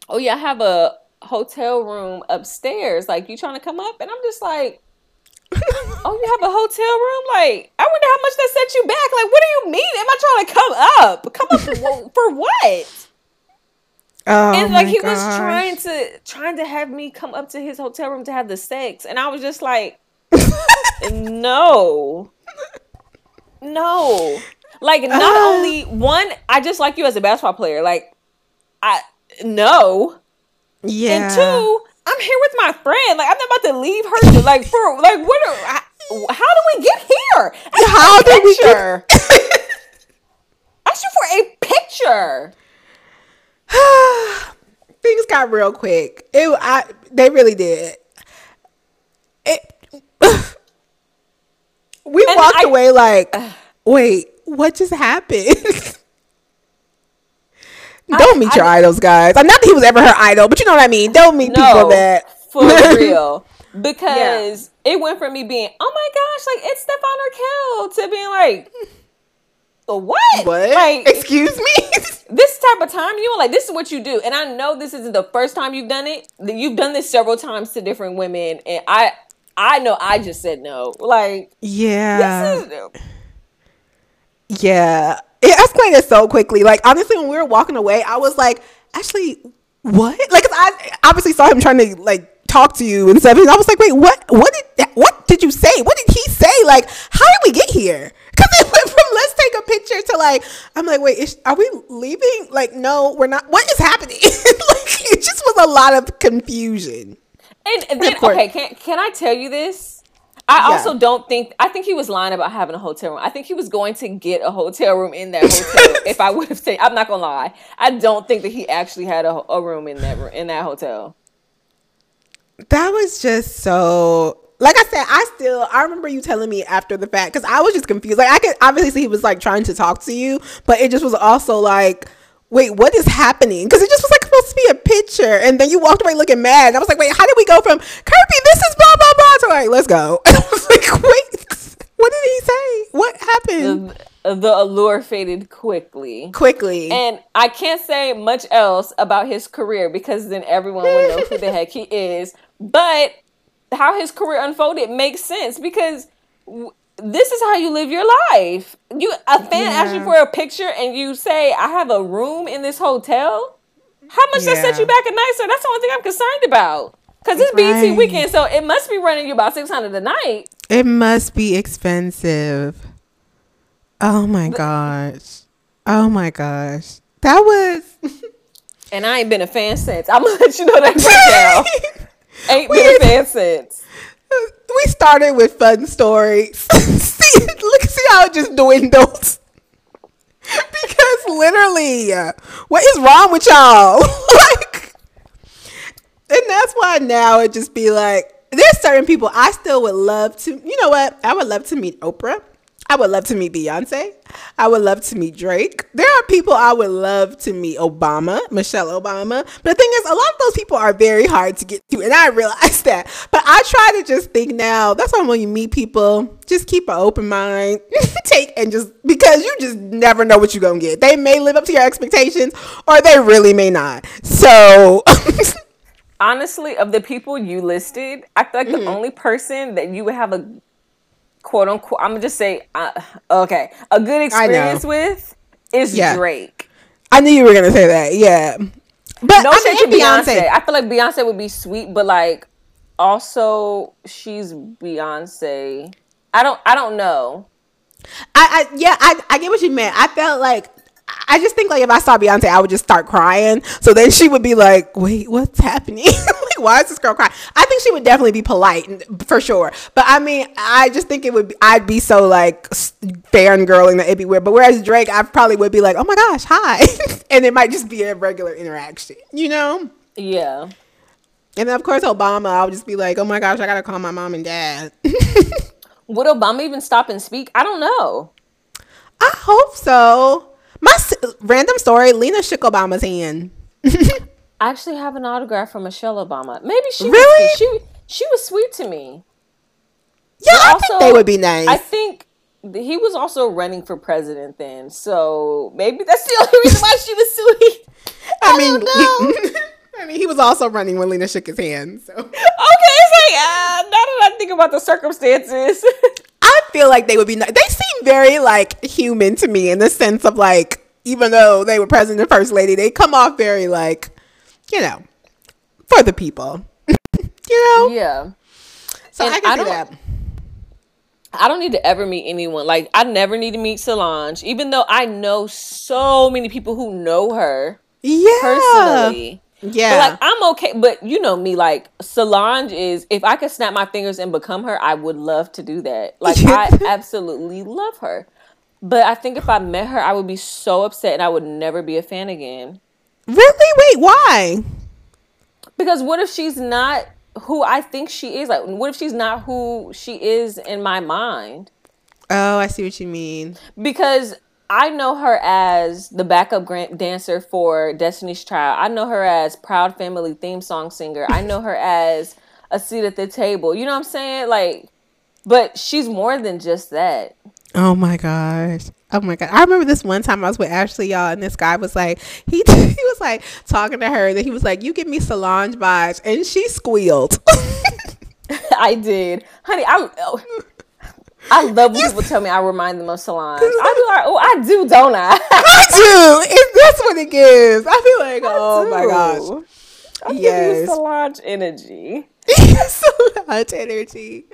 Oh, yeah, I have a hotel room upstairs. Like, you trying to come up? And I'm just like, oh, you have a hotel room? Like, I wonder how much that set you back. Like, what do you mean? Am I trying to come up? Come up for, for what? Oh and like he gosh. was trying to trying to have me come up to his hotel room to have the sex, and I was just like, no, no. Like not uh, only one, I just like you as a basketball player. Like I no, yeah. And two, I'm here with my friend. Like I'm not about to leave her. To, like for like what? Are, how do we get here? how did we get? Ask you for a picture. Things got real quick. It, I, they really did. It, we and walked I, away like, wait, what just happened? Don't I, meet your I, idols, guys. I'm not that he was ever her idol, but you know what I mean. Don't meet no, people that for real. Because yeah. it went from me being, oh my gosh, like it's Stefan Urquelle to being like, what? What? Like, excuse me. this type of time, you like this is what you do, and I know this isn't the first time you've done it. You've done this several times to different women, and I, I know I just said no. Like, yeah, is, yeah. It escalated so quickly. Like, honestly, when we were walking away, I was like, actually, what? Like, I obviously saw him trying to like talk to you and stuff, and I was like, wait, what? What did? What did you say? What did he say? Like, how did we get here? Because it went from let's take a picture to like, I'm like, wait, is, are we leaving? Like, no, we're not. What is happening? like, it just was a lot of confusion. And then, okay, can can I tell you this? I yeah. also don't think I think he was lying about having a hotel room. I think he was going to get a hotel room in that hotel. if I would have said, I'm not gonna lie, I don't think that he actually had a, a room in that in that hotel. That was just so like I said, I still I remember you telling me after the fact because I was just confused. Like I could obviously see he was like trying to talk to you, but it just was also like, wait, what is happening? Because it just was like supposed to be a picture, and then you walked away looking mad. And I was like, wait, how did we go from Kirby? This is blah blah blah to like, let's go. I was like, wait, what did he say? What happened? The, the allure faded quickly. Quickly. And I can't say much else about his career because then everyone would know who the heck he is. But how his career unfolded makes sense because this is how you live your life. You a fan yeah. asks you for a picture and you say, "I have a room in this hotel." How much yeah. that set you back a night, sir? That's the only thing I'm concerned about. Cause it's right. BET weekend, so it must be running you about six hundred a night. It must be expensive. Oh my gosh. Oh my gosh. That was. and I ain't been a fan since. I'm gonna let you know that right now. Ain't been a fan since. We started with fun stories. See, look, see how it just dwindles. because literally, what is wrong with y'all? like, and that's why now it just be like, there's certain people I still would love to. You know what? I would love to meet Oprah. I would love to meet Beyonce. I would love to meet Drake. There are people I would love to meet Obama, Michelle Obama. But the thing is, a lot of those people are very hard to get to, and I realize that. But I try to just think now. That's why when you meet people, just keep an open mind, take and just because you just never know what you're gonna get. They may live up to your expectations, or they really may not. So. Honestly, of the people you listed, I feel like mm-hmm. the only person that you would have a quote unquote, I'm gonna just say, uh, okay, a good experience with is yeah. Drake. I knew you were gonna say that. Yeah, but no I mean, Beyonce. Beyonce. I feel like Beyonce would be sweet, but like also she's Beyonce. I don't. I don't know. I, I yeah. I, I get what you meant. I felt like I just think like if I saw Beyonce, I would just start crying. So then she would be like, "Wait, what's happening? like, why is this girl crying?" I think she would definitely be polite for sure. But I mean, I just think it would. Be, I'd be so like fangirling that it'd be weird. But whereas Drake, I probably would be like, "Oh my gosh, hi," and it might just be a regular interaction, you know? Yeah. And then of course Obama, I would just be like, "Oh my gosh, I gotta call my mom and dad." would Obama even stop and speak? I don't know. I hope so. My random story: Lena shook Obama's hand. I actually have an autograph from Michelle Obama. Maybe she really was, she she was sweet to me. Yeah, but I also, think they would be nice. I think he was also running for president then, so maybe that's the only reason why she was sweet. I, I mean, he, I mean, he was also running when Lena shook his hand. So okay, it's like uh, now that I think about the circumstances. I feel like they would be. They seem very like human to me in the sense of like, even though they were president and first lady, they come off very like, you know, for the people. you know. Yeah. So and I can I see that. I don't need to ever meet anyone. Like I never need to meet Solange, even though I know so many people who know her. Yeah. Personally. Yeah. But like I'm okay, but you know me, like Solange is if I could snap my fingers and become her, I would love to do that. Like I absolutely love her. But I think if I met her, I would be so upset and I would never be a fan again. Really? Wait, why? Because what if she's not who I think she is? Like what if she's not who she is in my mind? Oh, I see what you mean. Because I know her as the backup dancer for Destiny's Child. I know her as Proud Family theme song singer. I know her as a seat at the table. You know what I'm saying? Like, but she's more than just that. Oh my gosh. Oh my god! I remember this one time I was with Ashley, y'all, and this guy was like, he he was like talking to her, and he was like, "You give me Solange vibes," and she squealed. I did, honey. I oh, I love when people tell me I remind them of Solange. I be like, oh, I do, don't I? I do. It, that's what it gives. I feel like, I oh do. my gosh. I yes. Solange energy. Solange energy.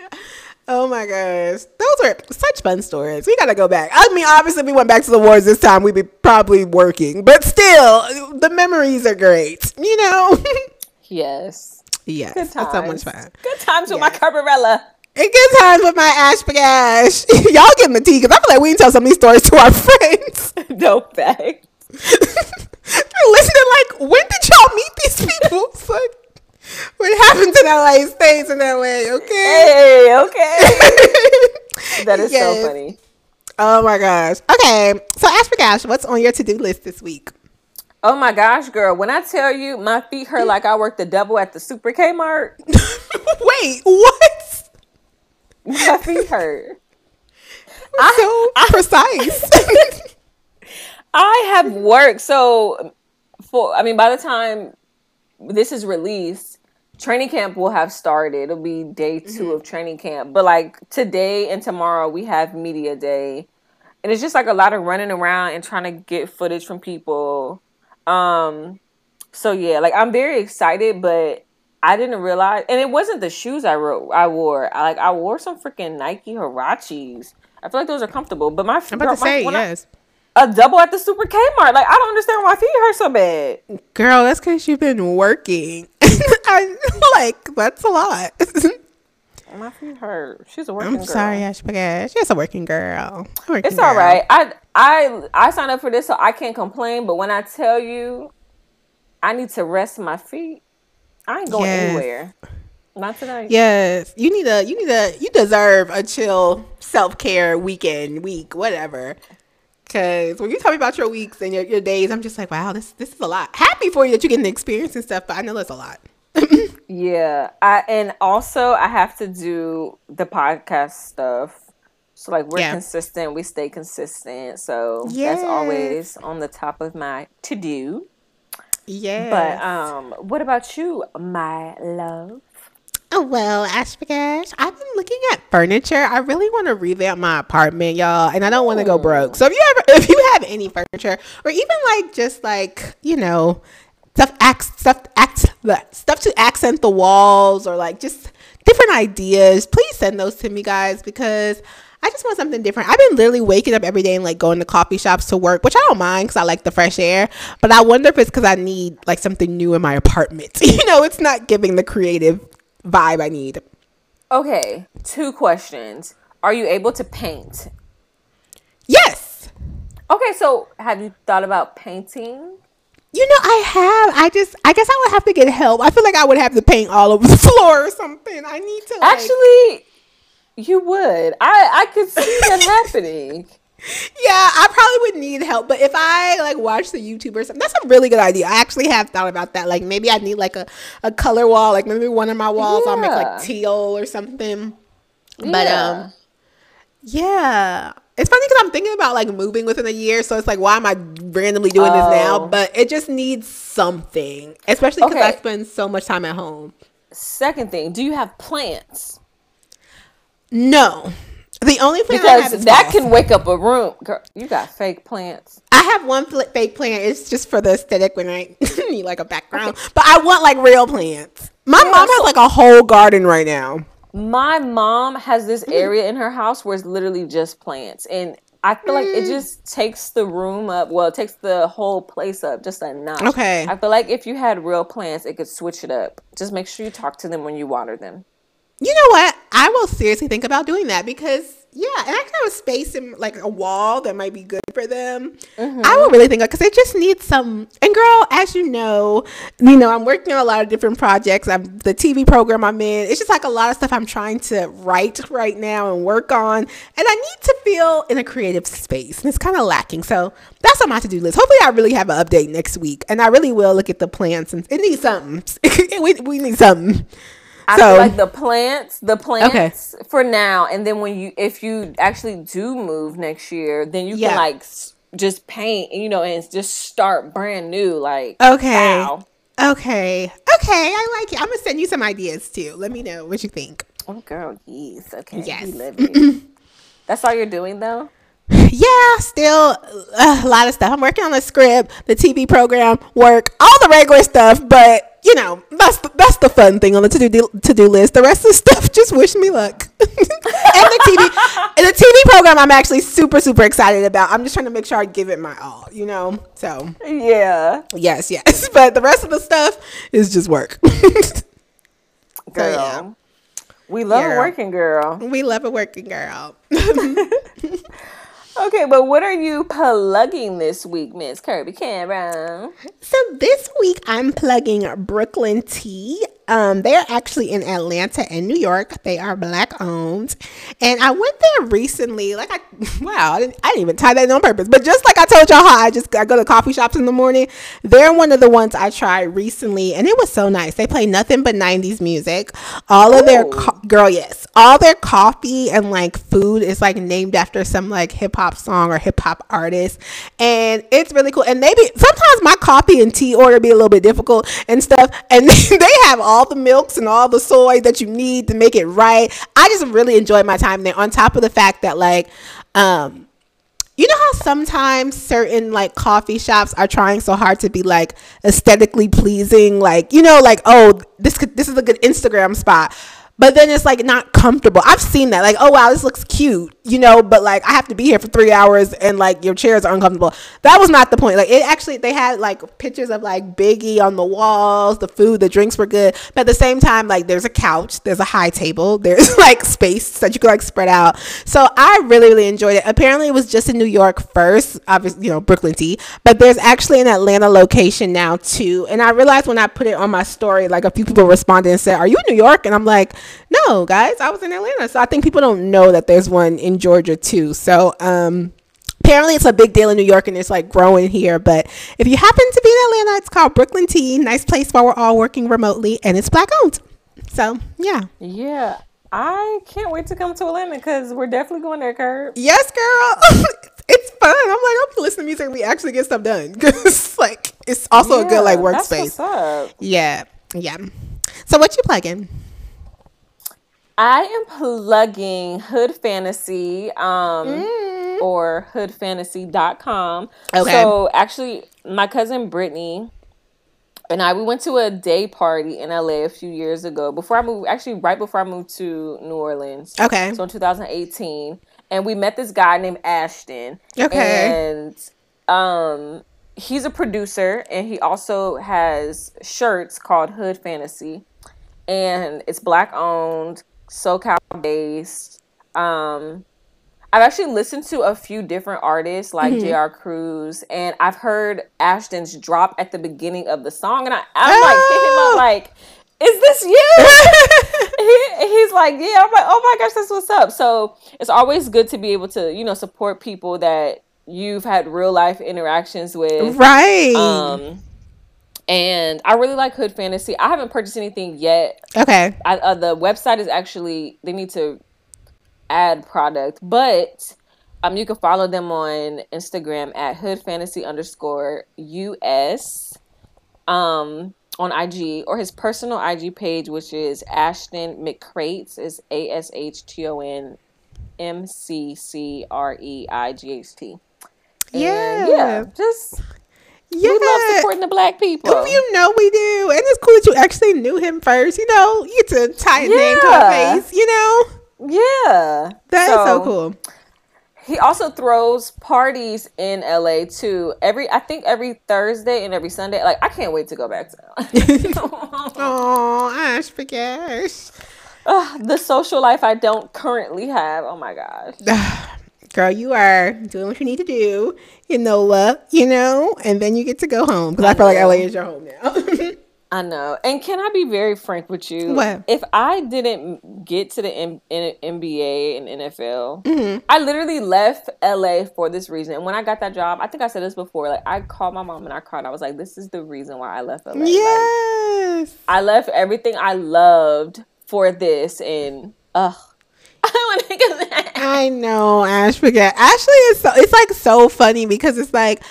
Oh my gosh. Those were such fun stories. We got to go back. I mean, obviously, we went back to the wars this time. We'd be probably working, but still, the memories are great, you know? yes. Yes. Good times. That's so much fun. Good times with my Carbarella. It gets times with my Ash Bagash. Y'all give the tea because I feel like we can tell some of these stories to our friends. no facts. They're listening like, when did y'all meet these people? It's like, what happens in LA stays in LA, okay? Hey, okay. that is yes. so funny. Oh my gosh. Okay, so Ash Bagash, what's on your to do list this week? Oh my gosh, girl. When I tell you my feet hurt like I worked the double at the Super Kmart. Wait, what? My feet hurt. I, so precise. I have worked so for. I mean, by the time this is released, training camp will have started. It'll be day 2 mm-hmm. of training camp. But like today and tomorrow, we have media day, and it's just like a lot of running around and trying to get footage from people. Um, so yeah, like I'm very excited, but I didn't realize, and it wasn't the shoes I wrote. I wore I, like I wore some freaking Nike Huaraches. I feel like those are comfortable, but my I'm about to say yes. I, a double at the Super Kmart. Like I don't understand why my feet hurt so bad. Girl, that's because you've been working. I like that's a lot. my feet hurt. She's a working. I'm girl. sorry, Ash She's a working girl. Working it's all girl. right. I I I signed up for this, so I can't complain. But when I tell you, I need to rest my feet. I ain't going yes. anywhere. Not tonight. Yes, you need a you need a you deserve a chill self care weekend week whatever. Cause when you tell me about your weeks and your, your days, I'm just like, wow, this this is a lot. Happy for you that you get the experience and stuff, but I know it's a lot. yeah, I and also I have to do the podcast stuff. So like we're yeah. consistent, we stay consistent. So yes. that's always on the top of my to do. Yeah. But um, what about you, my love? Oh well, Ash Bagash, I've been looking at furniture. I really want to revamp my apartment, y'all, and I don't want to go broke. So if you ever, if you have any furniture, or even like just like you know, stuff act stuff act the stuff to accent the walls, or like just different ideas, please send those to me, guys, because I just want something different. I've been literally waking up every day and like going to coffee shops to work, which I don't mind because I like the fresh air. But I wonder if it's because I need like something new in my apartment. you know, it's not giving the creative vibe I need. Okay, two questions. Are you able to paint? Yes. Okay, so have you thought about painting? You know, I have. I just, I guess I would have to get help. I feel like I would have to paint all over the floor or something. I need to. Like... Actually, you would. I, I could see that happening. Yeah, I probably would need help, but if I like watch the YouTube or something, that's a really good idea. I actually have thought about that. Like maybe I need like a, a color wall, like maybe one of my walls yeah. I'll make like teal or something. Yeah. But um yeah. It's funny because I'm thinking about like moving within a year, so it's like, why am I randomly doing oh. this now? Oh. But it just needs something, especially because okay. I spend so much time at home. Second thing, do you have plants? No. The only plant because that can wake up a room. Girl, you got fake plants. I have one fake plant. It's just for the aesthetic when I need like a background. Okay. But I want like real plants. My yeah, mom so- has like a whole garden right now. My mom has this mm. area in her house where it's literally just plants. And I feel like it mm. just takes the room up. Well, it takes the whole place up just a notch. Okay. I feel like if you had real plants, it could switch it up. Just make sure you talk to them when you water them. You know what? I will seriously think about doing that because yeah, and I can have a space in like a wall that might be good for them. Mm-hmm. I will really think because they just need some. And girl, as you know, you know I'm working on a lot of different projects. I'm the TV program I'm in. It's just like a lot of stuff I'm trying to write right now and work on, and I need to feel in a creative space, and it's kind of lacking. So that's on my to do list. Hopefully, I really have an update next week, and I really will look at the plants and it needs something. we, we need something. I so, feel like the plants, the plants okay. for now, and then when you, if you actually do move next year, then you yeah. can like just paint, you know, and just start brand new. Like, okay, wow. okay, okay, I like it. I'm gonna send you some ideas too. Let me know what you think. Oh, girl, yes, okay, yes. That's all you're doing though. Yeah, still uh, a lot of stuff. I'm working on the script, the TV program, work, all the regular stuff, but you know, that's the, that's the fun thing on the to do to do list. The rest of the stuff, just wish me luck. and the TV, and the TV program, I'm actually super super excited about. I'm just trying to make sure I give it my all, you know. So yeah, yes, yes. But the rest of the stuff is just work. girl, so, yeah. we love a working girl. We love a working girl. Okay, but what are you plugging this week, Miss Kirby Cameron? So this week I'm plugging Brooklyn Tea. Um, they are actually in Atlanta and New York. They are black owned, and I went there recently. Like I, wow, I didn't, I didn't even tie that in on purpose. But just like I told y'all, how I just I go to coffee shops in the morning. They're one of the ones I tried recently, and it was so nice. They play nothing but '90s music. All of Ooh. their co- girl, yes, all their coffee and like food is like named after some like hip hop song or hip hop artist, and it's really cool. And maybe sometimes my coffee and tea order be a little bit difficult and stuff, and they have all all the milks and all the soy that you need to make it right. I just really enjoyed my time there. On top of the fact that like, um, you know how sometimes certain like coffee shops are trying so hard to be like aesthetically pleasing, like you know, like oh this could this is a good Instagram spot but then it's like not comfortable. I've seen that. Like, oh wow, this looks cute, you know, but like I have to be here for three hours and like your chairs are uncomfortable. That was not the point. Like it actually they had like pictures of like Biggie on the walls, the food, the drinks were good. But at the same time, like there's a couch, there's a high table, there's like space that you could like spread out. So I really, really enjoyed it. Apparently it was just in New York first, obviously, you know, Brooklyn Tea, but there's actually an Atlanta location now too. And I realized when I put it on my story, like a few people responded and said, Are you in New York? And I'm like, no, guys, I was in Atlanta. So I think people don't know that there's one in Georgia too. So um, apparently it's a big deal in New York and it's like growing here. But if you happen to be in Atlanta, it's called Brooklyn Tea. Nice place while we're all working remotely and it's black owned. So yeah. Yeah. I can't wait to come to Atlanta because we're definitely going there, Kurt. Yes, girl. it's fun. I'm like, I'm listening to music and we actually get stuff done because like it's also yeah, a good like workspace. Yeah, yeah. So what you plugging? I am plugging Hood Fantasy um, mm. or hoodfantasy.com. Okay. So actually, my cousin Brittany and I we went to a day party in LA a few years ago before I moved actually right before I moved to New Orleans. Okay. So in 2018 and we met this guy named Ashton. Okay. And um he's a producer and he also has shirts called Hood Fantasy. And it's black owned, SoCal based. Um I've actually listened to a few different artists like mm-hmm. J.R. Cruz, and I've heard Ashton's drop at the beginning of the song, and I, I'm oh. like, up like, is this you? he, he's like, yeah. I'm like, oh my gosh, that's what's up. So it's always good to be able to, you know, support people that you've had real life interactions with, right? Um, and I really like Hood Fantasy. I haven't purchased anything yet. Okay. I, uh, the website is actually they need to add product, but um, you can follow them on Instagram at Hood Fantasy underscore US. Um, on IG or his personal IG page, which is Ashton McCreight, is A S H T O N M C C R E I G H T. Yeah, yeah, just yeah. we love supporting the black people. Oh, you know we do, and it's cool that you actually knew him first. You know, you get to tie a yeah. name to a face. You know, yeah, that so, is so cool he also throws parties in LA too. Every I think every Thursday and every Sunday. Like I can't wait to go back to Oh, Ash gosh. Uh, the social life I don't currently have. Oh my gosh. Girl, you are doing what you need to do in NOLA, you know, and then you get to go home because I, I feel like LA is your home now. I know. And can I be very frank with you? What? If I didn't get to the M- N- NBA and NFL, mm-hmm. I literally left LA for this reason. And when I got that job, I think I said this before. Like I called my mom and I cried. I was like, "This is the reason why I left LA." Yes. Like, I left everything I loved for this, and ugh. I, I know, Ash. Forget. Ashley is so. It's like so funny because it's like,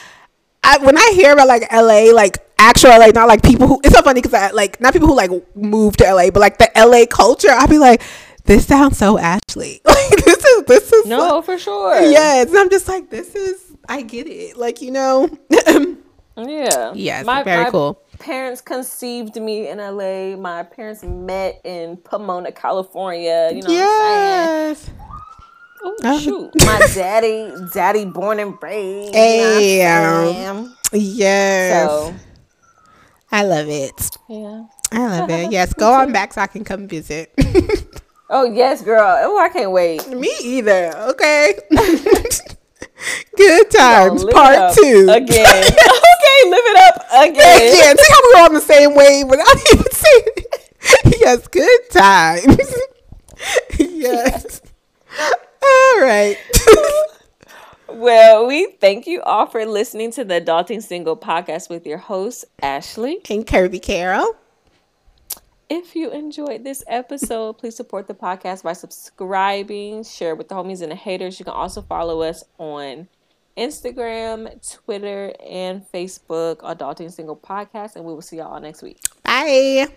I when I hear about like LA, like actual LA, not like people who. It's so funny because I like not people who like move to LA, but like the LA culture. I'd be like, this sounds so Ashley. Like this is this is no like, for sure. Yes, and I'm just like this is. I get it. Like you know. yeah. Yes. My, very my cool. Parents conceived me in LA. My parents met in Pomona, California. You know. Yes. Oh, oh shoot! My daddy, daddy, born and raised. Hey, um, yes. So I love it. Yeah. I love it. Yes, go on back so I can come visit. oh yes, girl. Oh, I can't wait. Me either. Okay. Good times, part two. Again. okay, live it up again. Again. See how we're on the same wave without even saying it. Yes, good times. yes. All right. Well, we thank you all for listening to the Adulting Single podcast with your host, Ashley and Kirby Carroll. If you enjoyed this episode, please support the podcast by subscribing, share with the homies and the haters. You can also follow us on Instagram, Twitter, and Facebook, Adulting Single Podcast, and we will see y'all next week. Bye.